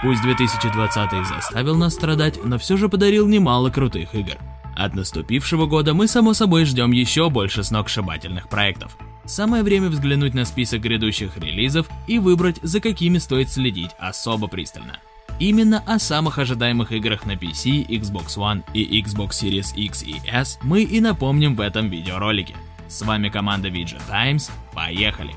Пусть 2020 заставил нас страдать, но все же подарил немало крутых игр. От наступившего года мы само собой ждем еще больше сногсшибательных проектов. Самое время взглянуть на список грядущих релизов и выбрать, за какими стоит следить особо пристально. Именно о самых ожидаемых играх на PC, Xbox One и Xbox Series X и S мы и напомним в этом видеоролике. С вами команда VG Times, поехали!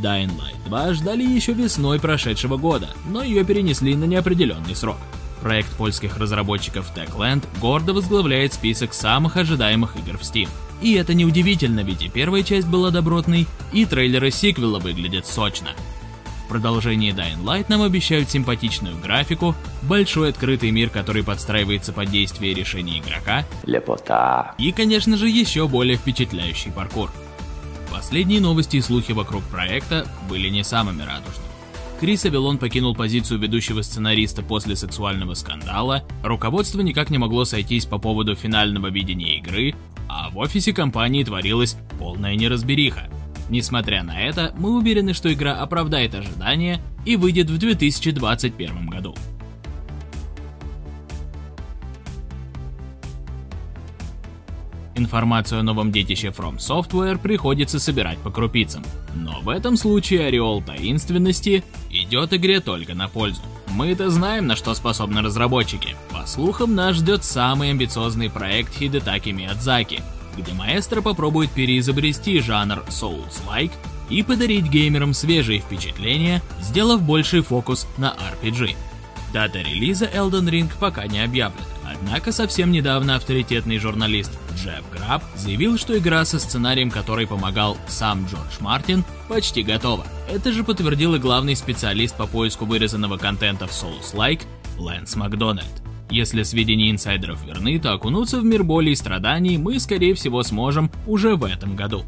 Dying Light 2 ждали еще весной прошедшего года, но ее перенесли на неопределенный срок. Проект польских разработчиков Techland гордо возглавляет список самых ожидаемых игр в Steam. И это неудивительно, ведь и первая часть была добротной, и трейлеры сиквела выглядят сочно. В продолжении Dying Light нам обещают симпатичную графику, большой открытый мир, который подстраивается под действие решений игрока, Лепота. и, конечно же, еще более впечатляющий паркур. Последние новости и слухи вокруг проекта были не самыми радужными. Крис Авилон покинул позицию ведущего сценариста после сексуального скандала, руководство никак не могло сойтись по поводу финального видения игры, а в офисе компании творилась полная неразбериха. Несмотря на это, мы уверены, что игра оправдает ожидания и выйдет в 2021 году. Информацию о новом детище From Software приходится собирать по крупицам. Но в этом случае ореол таинственности идет игре только на пользу. Мы-то знаем, на что способны разработчики. По слухам, нас ждет самый амбициозный проект Хидетаки Миядзаки, где маэстро попробует переизобрести жанр Souls-like и подарить геймерам свежие впечатления, сделав больший фокус на RPG. Дата релиза Elden Ring пока не объявлена. Однако совсем недавно авторитетный журналист Джефф Граб заявил, что игра со сценарием, который помогал сам Джордж Мартин, почти готова. Это же подтвердил и главный специалист по поиску вырезанного контента в Souls-like Лэнс Макдональд. Если сведения инсайдеров верны, то окунуться в мир боли и страданий мы, скорее всего, сможем уже в этом году.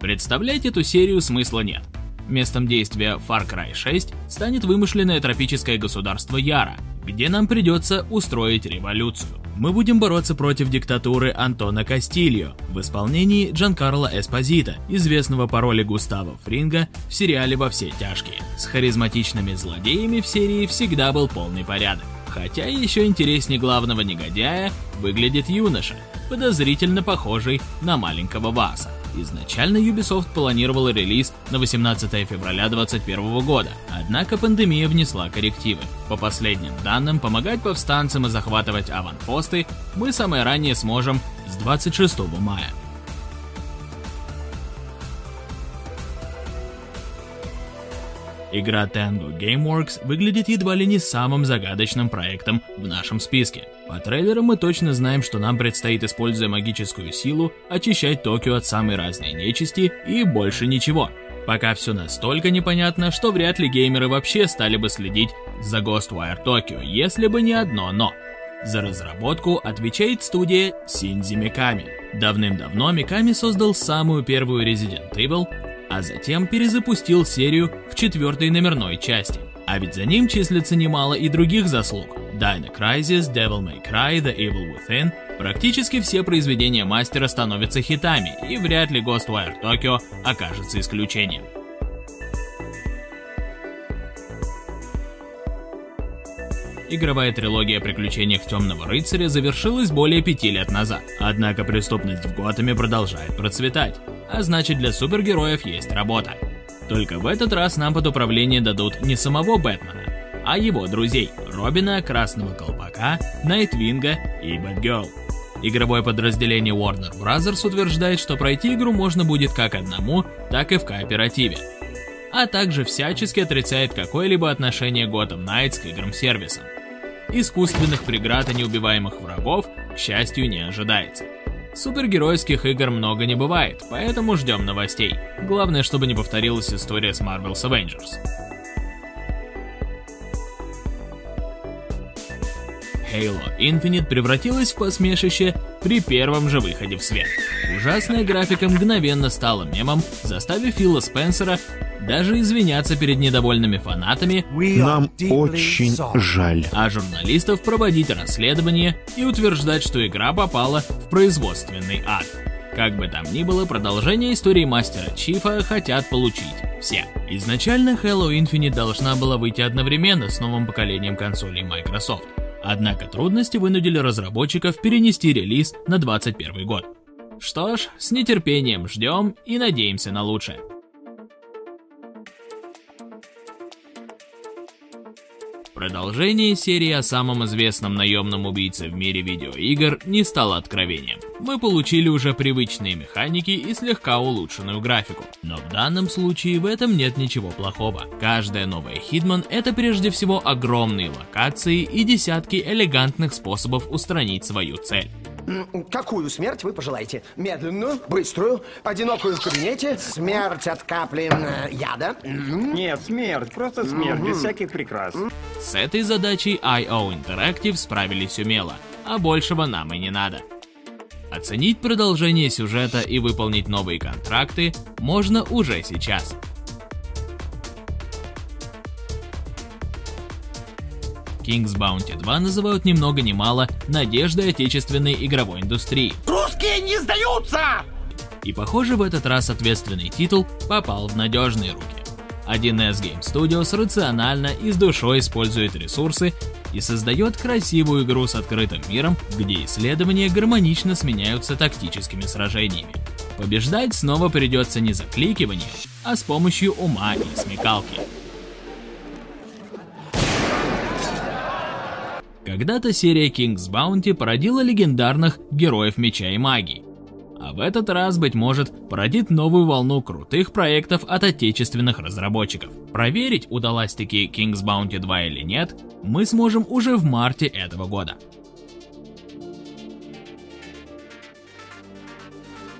Представлять эту серию смысла нет. Местом действия Far Cry 6 станет вымышленное тропическое государство Яра, где нам придется устроить революцию. Мы будем бороться против диктатуры Антона Кастильо в исполнении Джанкарло Эспозита, известного по роли Густава Фринга в сериале «Во все тяжкие». С харизматичными злодеями в серии всегда был полный порядок. Хотя еще интереснее главного негодяя выглядит юноша, подозрительно похожий на маленького Васа. Изначально Ubisoft планировал релиз на 18 февраля 2021 года, однако пандемия внесла коррективы. По последним данным, помогать повстанцам и захватывать аванпосты мы самое ранее сможем с 26 мая. Игра Tango Gameworks выглядит едва ли не самым загадочным проектом в нашем списке. По трейлерам мы точно знаем, что нам предстоит, используя магическую силу, очищать Токио от самой разной нечисти и больше ничего. Пока все настолько непонятно, что вряд ли геймеры вообще стали бы следить за Ghostwire Tokyo, если бы не одно «но». За разработку отвечает студия Синдзи Миками. Давным-давно Миками создал самую первую Resident Evil, а затем перезапустил серию в четвертой номерной части. А ведь за ним числится немало и других заслуг. Dino Crisis, Devil May Cry, The Evil Within. Практически все произведения мастера становятся хитами, и вряд ли Ghostwire Tokyo окажется исключением. Игровая трилогия о приключениях Темного Рыцаря завершилась более пяти лет назад, однако преступность в Готэме продолжает процветать, а значит для супергероев есть работа. Только в этот раз нам под управление дадут не самого Бэтмена, а его друзей Робина, Красного Колпака, Найтвинга и Бэтгерл. Игровое подразделение Warner Bros. утверждает, что пройти игру можно будет как одному, так и в кооперативе. А также всячески отрицает какое-либо отношение Gotham Knights к играм-сервисам. Искусственных преград и неубиваемых врагов, к счастью, не ожидается. Супергеройских игр много не бывает, поэтому ждем новостей. Главное, чтобы не повторилась история с Marvel's Avengers. Halo Infinite превратилась в посмешище при первом же выходе в свет. Ужасная графика мгновенно стала мемом, заставив Фила Спенсера даже извиняться перед недовольными фанатами, Нам очень жаль. а журналистов проводить расследование и утверждать, что игра попала в производственный ад. Как бы там ни было, продолжение истории Мастера Чифа хотят получить все. Изначально Halo Infinite должна была выйти одновременно с новым поколением консолей Microsoft. Однако трудности вынудили разработчиков перенести релиз на 2021 год. Что ж, с нетерпением ждем и надеемся на лучшее. Продолжение серии о самом известном наемном убийце в мире видеоигр не стало откровением. Мы получили уже привычные механики и слегка улучшенную графику. Но в данном случае в этом нет ничего плохого. Каждая новая Хитман это прежде всего огромные локации и десятки элегантных способов устранить свою цель. Какую смерть вы пожелаете? Медленную, быструю, одинокую в кабинете, смерть от капли яда? Нет, смерть, просто смерть, без всяких прикрас. С этой задачей IO Interactive справились умело, а большего нам и не надо. Оценить продолжение сюжета и выполнить новые контракты можно уже сейчас. King's Bounty 2 называют ни много ни мало надеждой отечественной игровой индустрии. Русские не сдаются! И похоже в этот раз ответственный титул попал в надежные руки. 1С Game Studios рационально и с душой использует ресурсы и создает красивую игру с открытым миром, где исследования гармонично сменяются тактическими сражениями. Побеждать снова придется не закликиванием, а с помощью ума и смекалки. Когда-то серия King's Bounty породила легендарных героев меча и магии. А в этот раз, быть может, породит новую волну крутых проектов от отечественных разработчиков. Проверить, удалась таки King's Bounty 2 или нет, мы сможем уже в марте этого года.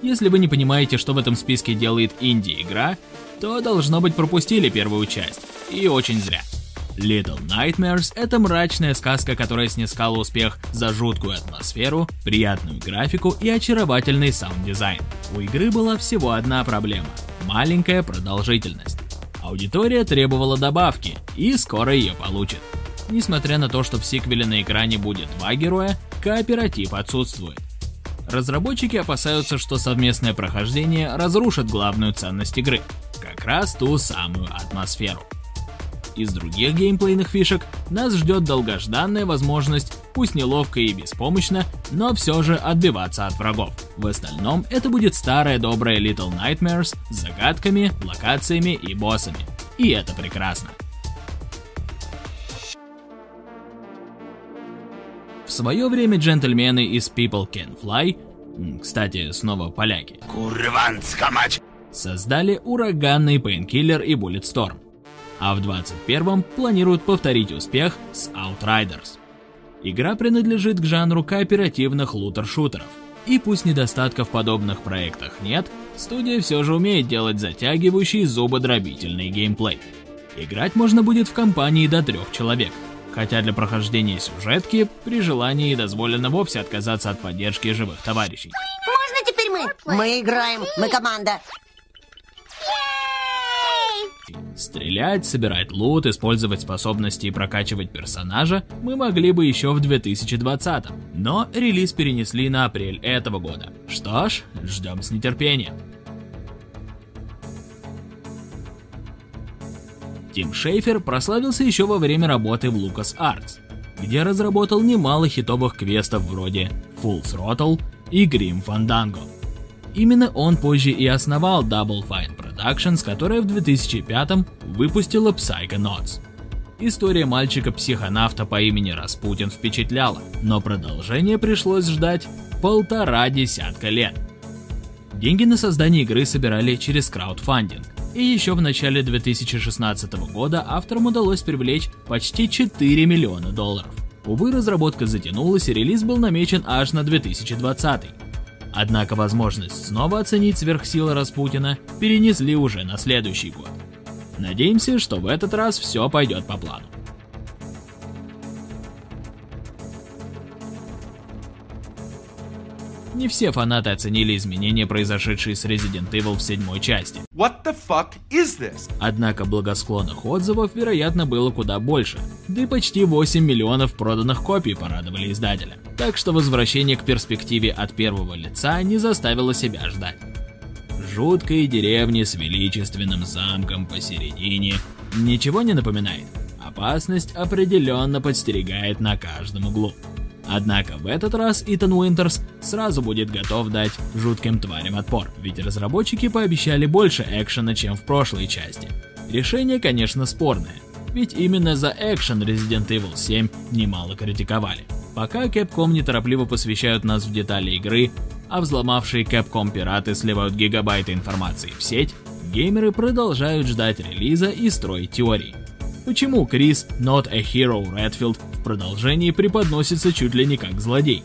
Если вы не понимаете, что в этом списке делает инди-игра, то, должно быть, пропустили первую часть. И очень зря. Little Nightmares — это мрачная сказка, которая снискала успех за жуткую атмосферу, приятную графику и очаровательный саунд-дизайн. У игры была всего одна проблема — маленькая продолжительность. Аудитория требовала добавки, и скоро ее получит. Несмотря на то, что в сиквеле на экране будет два героя, кооператив отсутствует. Разработчики опасаются, что совместное прохождение разрушит главную ценность игры, как раз ту самую атмосферу. Из других геймплейных фишек нас ждет долгожданная возможность, пусть неловко и беспомощно, но все же отбиваться от врагов. В остальном это будет старая добрая Little Nightmares с загадками, локациями и боссами. И это прекрасно. В свое время джентльмены из People Can Fly, кстати, снова поляки, создали ураганный Painkiller и Bulletstorm. А в 21-м планируют повторить успех с Outriders. Игра принадлежит к жанру кооперативных лутер-шутеров. И пусть недостатков в подобных проектах нет, студия все же умеет делать затягивающий зубодробительный геймплей. Играть можно будет в компании до трех человек, хотя для прохождения сюжетки при желании дозволено вовсе отказаться от поддержки живых товарищей. Можно теперь мы? Мы играем, мы команда. Стрелять, собирать лут, использовать способности и прокачивать персонажа мы могли бы еще в 2020 но релиз перенесли на апрель этого года. Что ж, ждем с нетерпением. Тим Шейфер прославился еще во время работы в LucasArts, где разработал немало хитовых квестов вроде Full Throttle и Grim Fandango. Именно он позже и основал Double Fine Productions, которая в 2005 выпустила Psychonauts. История мальчика-психонавта по имени Распутин впечатляла, но продолжение пришлось ждать полтора десятка лет. Деньги на создание игры собирали через краудфандинг, и еще в начале 2016 года авторам удалось привлечь почти 4 миллиона долларов. Увы, разработка затянулась и релиз был намечен аж на 2020. Однако возможность снова оценить сверхсилы Распутина перенесли уже на следующий год. Надеемся, что в этот раз все пойдет по плану. Не все фанаты оценили изменения, произошедшие с Resident Evil в седьмой части. What the fuck is this? Однако благосклонных отзывов, вероятно, было куда больше. Да и почти 8 миллионов проданных копий порадовали издателя. Так что возвращение к перспективе от первого лица не заставило себя ждать. Жуткой деревни с величественным замком посередине ничего не напоминает? Опасность определенно подстерегает на каждом углу. Однако в этот раз Итан Уинтерс сразу будет готов дать жутким тварям отпор, ведь разработчики пообещали больше экшена, чем в прошлой части. Решение, конечно, спорное, ведь именно за экшен Resident Evil 7 немало критиковали. Пока Capcom неторопливо посвящают нас в детали игры, а взломавшие Capcom пираты сливают гигабайты информации в сеть, геймеры продолжают ждать релиза и строить теории. Почему Крис Not a Hero Redfield в продолжении преподносится чуть ли не как злодей?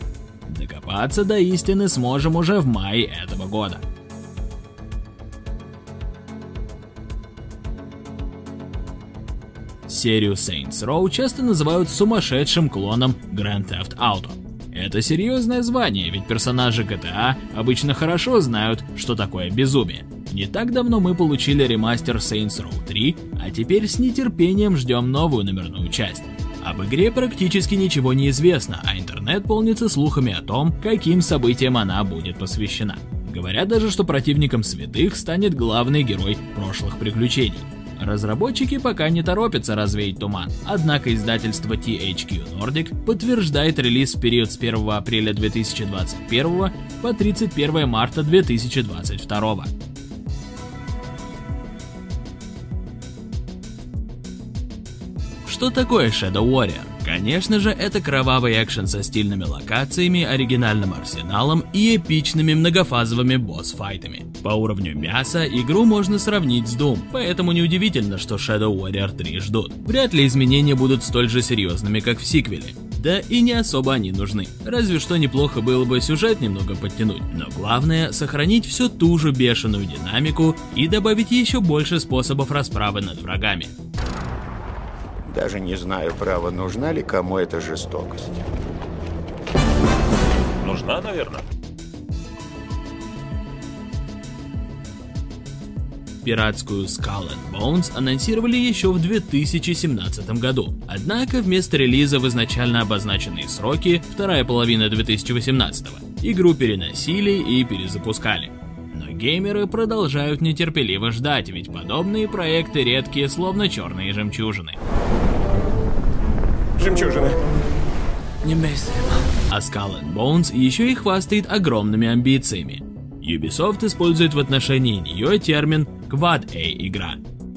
Докопаться до истины сможем уже в мае этого года. Серию Saints Row часто называют сумасшедшим клоном Grand Theft Auto. Это серьезное звание, ведь персонажи GTA обычно хорошо знают, что такое безумие. Не так давно мы получили ремастер Saints Row 3, а теперь с нетерпением ждем новую номерную часть. Об игре практически ничего не известно, а интернет полнится слухами о том, каким событиям она будет посвящена. Говорят даже, что противником святых станет главный герой прошлых приключений. Разработчики пока не торопятся развеять туман, однако издательство THQ Nordic подтверждает релиз в период с 1 апреля 2021 по 31 марта 2022. Что такое Shadow Warrior? Конечно же, это кровавый экшен со стильными локациями, оригинальным арсеналом и эпичными многофазовыми босс-файтами. По уровню мяса игру можно сравнить с Doom, поэтому неудивительно, что Shadow Warrior 3 ждут. Вряд ли изменения будут столь же серьезными, как в сиквеле. Да и не особо они нужны. Разве что неплохо было бы сюжет немного подтянуть. Но главное, сохранить всю ту же бешеную динамику и добавить еще больше способов расправы над врагами. Даже не знаю, право, нужна ли кому эта жестокость. Нужна, наверное. Пиратскую Skull and Bones анонсировали еще в 2017 году. Однако вместо релиза в изначально обозначенные сроки, вторая половина 2018, игру переносили и перезапускали. Но геймеры продолжают нетерпеливо ждать, ведь подобные проекты редкие, словно черные жемчужины. Жемчужины. А Skull and Bones еще и хвастает огромными амбициями. Ubisoft использует в отношении нее термин «Quad-A-игра».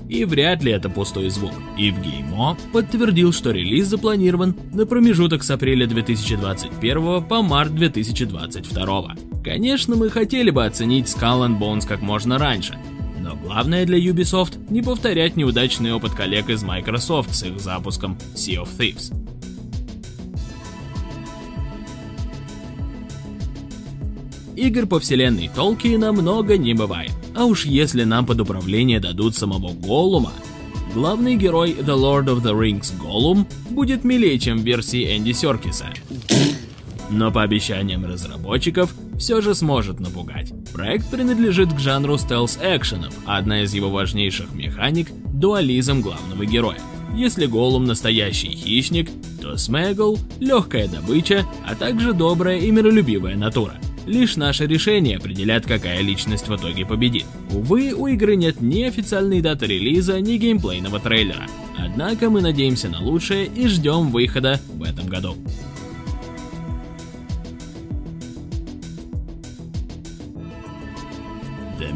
И вряд ли это пустой звук. И в Геймо подтвердил, что релиз запланирован на промежуток с апреля 2021 по март 2022. Конечно, мы хотели бы оценить Skull and Bones как можно раньше, но главное для Ubisoft не повторять неудачный опыт коллег из Microsoft с их запуском Sea of Thieves. Игр по вселенной Толкиена много не бывает. А уж если нам под управление дадут самого Голума, главный герой The Lord of the Rings Голум будет милее, чем в версии Энди Серкиса. Но по обещаниям разработчиков, все же сможет напугать. Проект принадлежит к жанру стелс-экшенов, а одна из его важнейших механик – дуализм главного героя. Если Голум настоящий хищник, то Смегл – легкая добыча, а также добрая и миролюбивая натура. Лишь наше решение определяет, какая личность в итоге победит. Увы, у игры нет ни официальной даты релиза, ни геймплейного трейлера. Однако мы надеемся на лучшее и ждем выхода в этом году.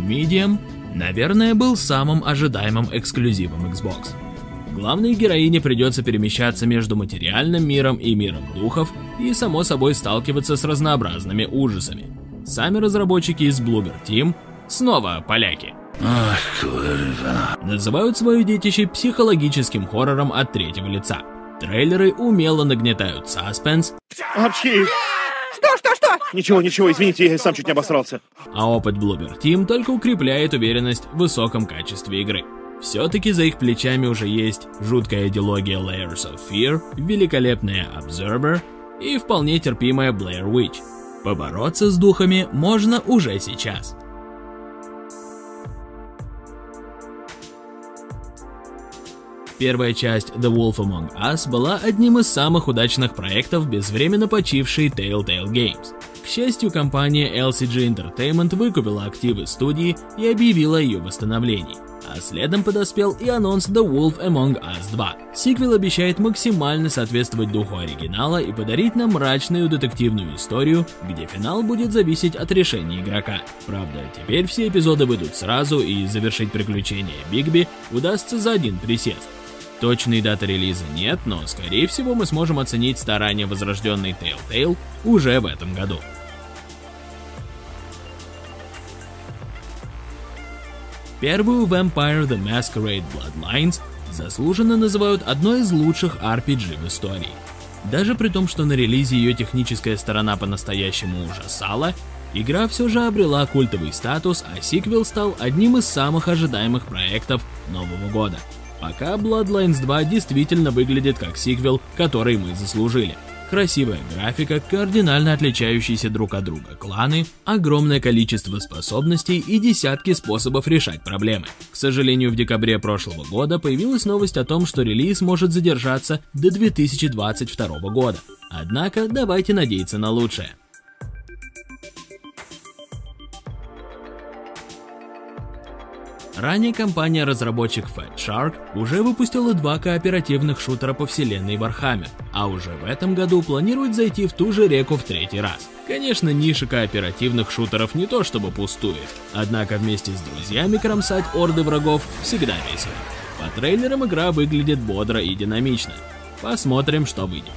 Medium, наверное, был самым ожидаемым эксклюзивом Xbox. Главной героине придется перемещаться между материальным миром и миром духов и, само собой, сталкиваться с разнообразными ужасами. Сами разработчики из Bloober Team, снова поляки, называют свое детище психологическим хоррором от третьего лица. Трейлеры умело нагнетают саспенс, Апчхи! Ничего, ничего, извините, я сам чуть не обосрался. а опыт Bloober Team только укрепляет уверенность в высоком качестве игры. Все-таки за их плечами уже есть жуткая идеология Layers of Fear, великолепная Observer и вполне терпимая Blair Witch. Побороться с духами можно уже сейчас. Первая часть The Wolf Among Us была одним из самых удачных проектов безвременно почившей Telltale Games. К счастью, компания LCG Entertainment выкупила активы студии и объявила ее восстановлении. А следом подоспел и анонс The Wolf Among Us 2. Сиквел обещает максимально соответствовать духу оригинала и подарить нам мрачную детективную историю, где финал будет зависеть от решения игрока. Правда, теперь все эпизоды выйдут сразу и завершить приключения Бигби удастся за один присест. Точной даты релиза нет, но скорее всего мы сможем оценить старания возрожденной Telltale уже в этом году. Первую Vampire the Masquerade Bloodlines заслуженно называют одной из лучших RPG в истории. Даже при том, что на релизе ее техническая сторона по-настоящему ужасала, игра все же обрела культовый статус, а сиквел стал одним из самых ожидаемых проектов Нового года. Пока Bloodlines 2 действительно выглядит как сиквел, который мы заслужили. Красивая графика, кардинально отличающиеся друг от друга кланы, огромное количество способностей и десятки способов решать проблемы. К сожалению, в декабре прошлого года появилась новость о том, что релиз может задержаться до 2022 года. Однако давайте надеяться на лучшее. Ранее компания-разработчик Fat Shark уже выпустила два кооперативных шутера по вселенной Warhammer, а уже в этом году планирует зайти в ту же реку в третий раз. Конечно, ниша кооперативных шутеров не то чтобы пустует, однако вместе с друзьями кромсать орды врагов всегда весело. По трейлерам игра выглядит бодро и динамично. Посмотрим, что выйдет.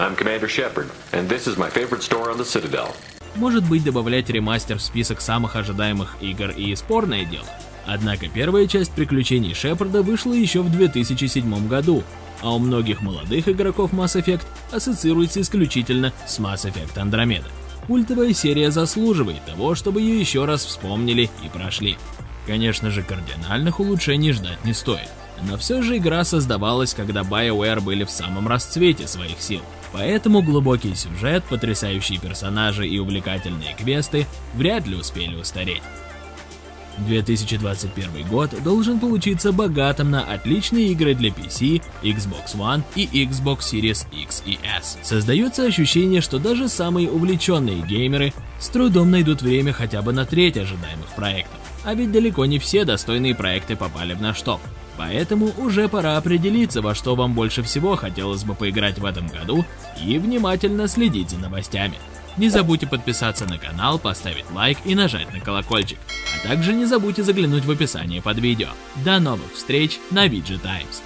I'm Commander Shepard, and this is my favorite store on the Citadel. Может быть, добавлять ремастер в список самых ожидаемых игр и спорное дело. Однако первая часть приключений Шепарда вышла еще в 2007 году, а у многих молодых игроков Mass Effect ассоциируется исключительно с Mass Effect Andromeda. Культовая серия заслуживает того, чтобы ее еще раз вспомнили и прошли. Конечно же, кардинальных улучшений ждать не стоит. Но все же игра создавалась, когда BioWare были в самом расцвете своих сил. Поэтому глубокий сюжет, потрясающие персонажи и увлекательные квесты вряд ли успели устареть. 2021 год должен получиться богатым на отличные игры для PC, Xbox One и Xbox Series X и S. Создается ощущение, что даже самые увлеченные геймеры с трудом найдут время хотя бы на треть ожидаемых проектов. А ведь далеко не все достойные проекты попали в наш топ. Поэтому уже пора определиться, во что вам больше всего хотелось бы поиграть в этом году и внимательно следить за новостями. Не забудьте подписаться на канал, поставить лайк и нажать на колокольчик. А также не забудьте заглянуть в описание под видео. До новых встреч на VG Times.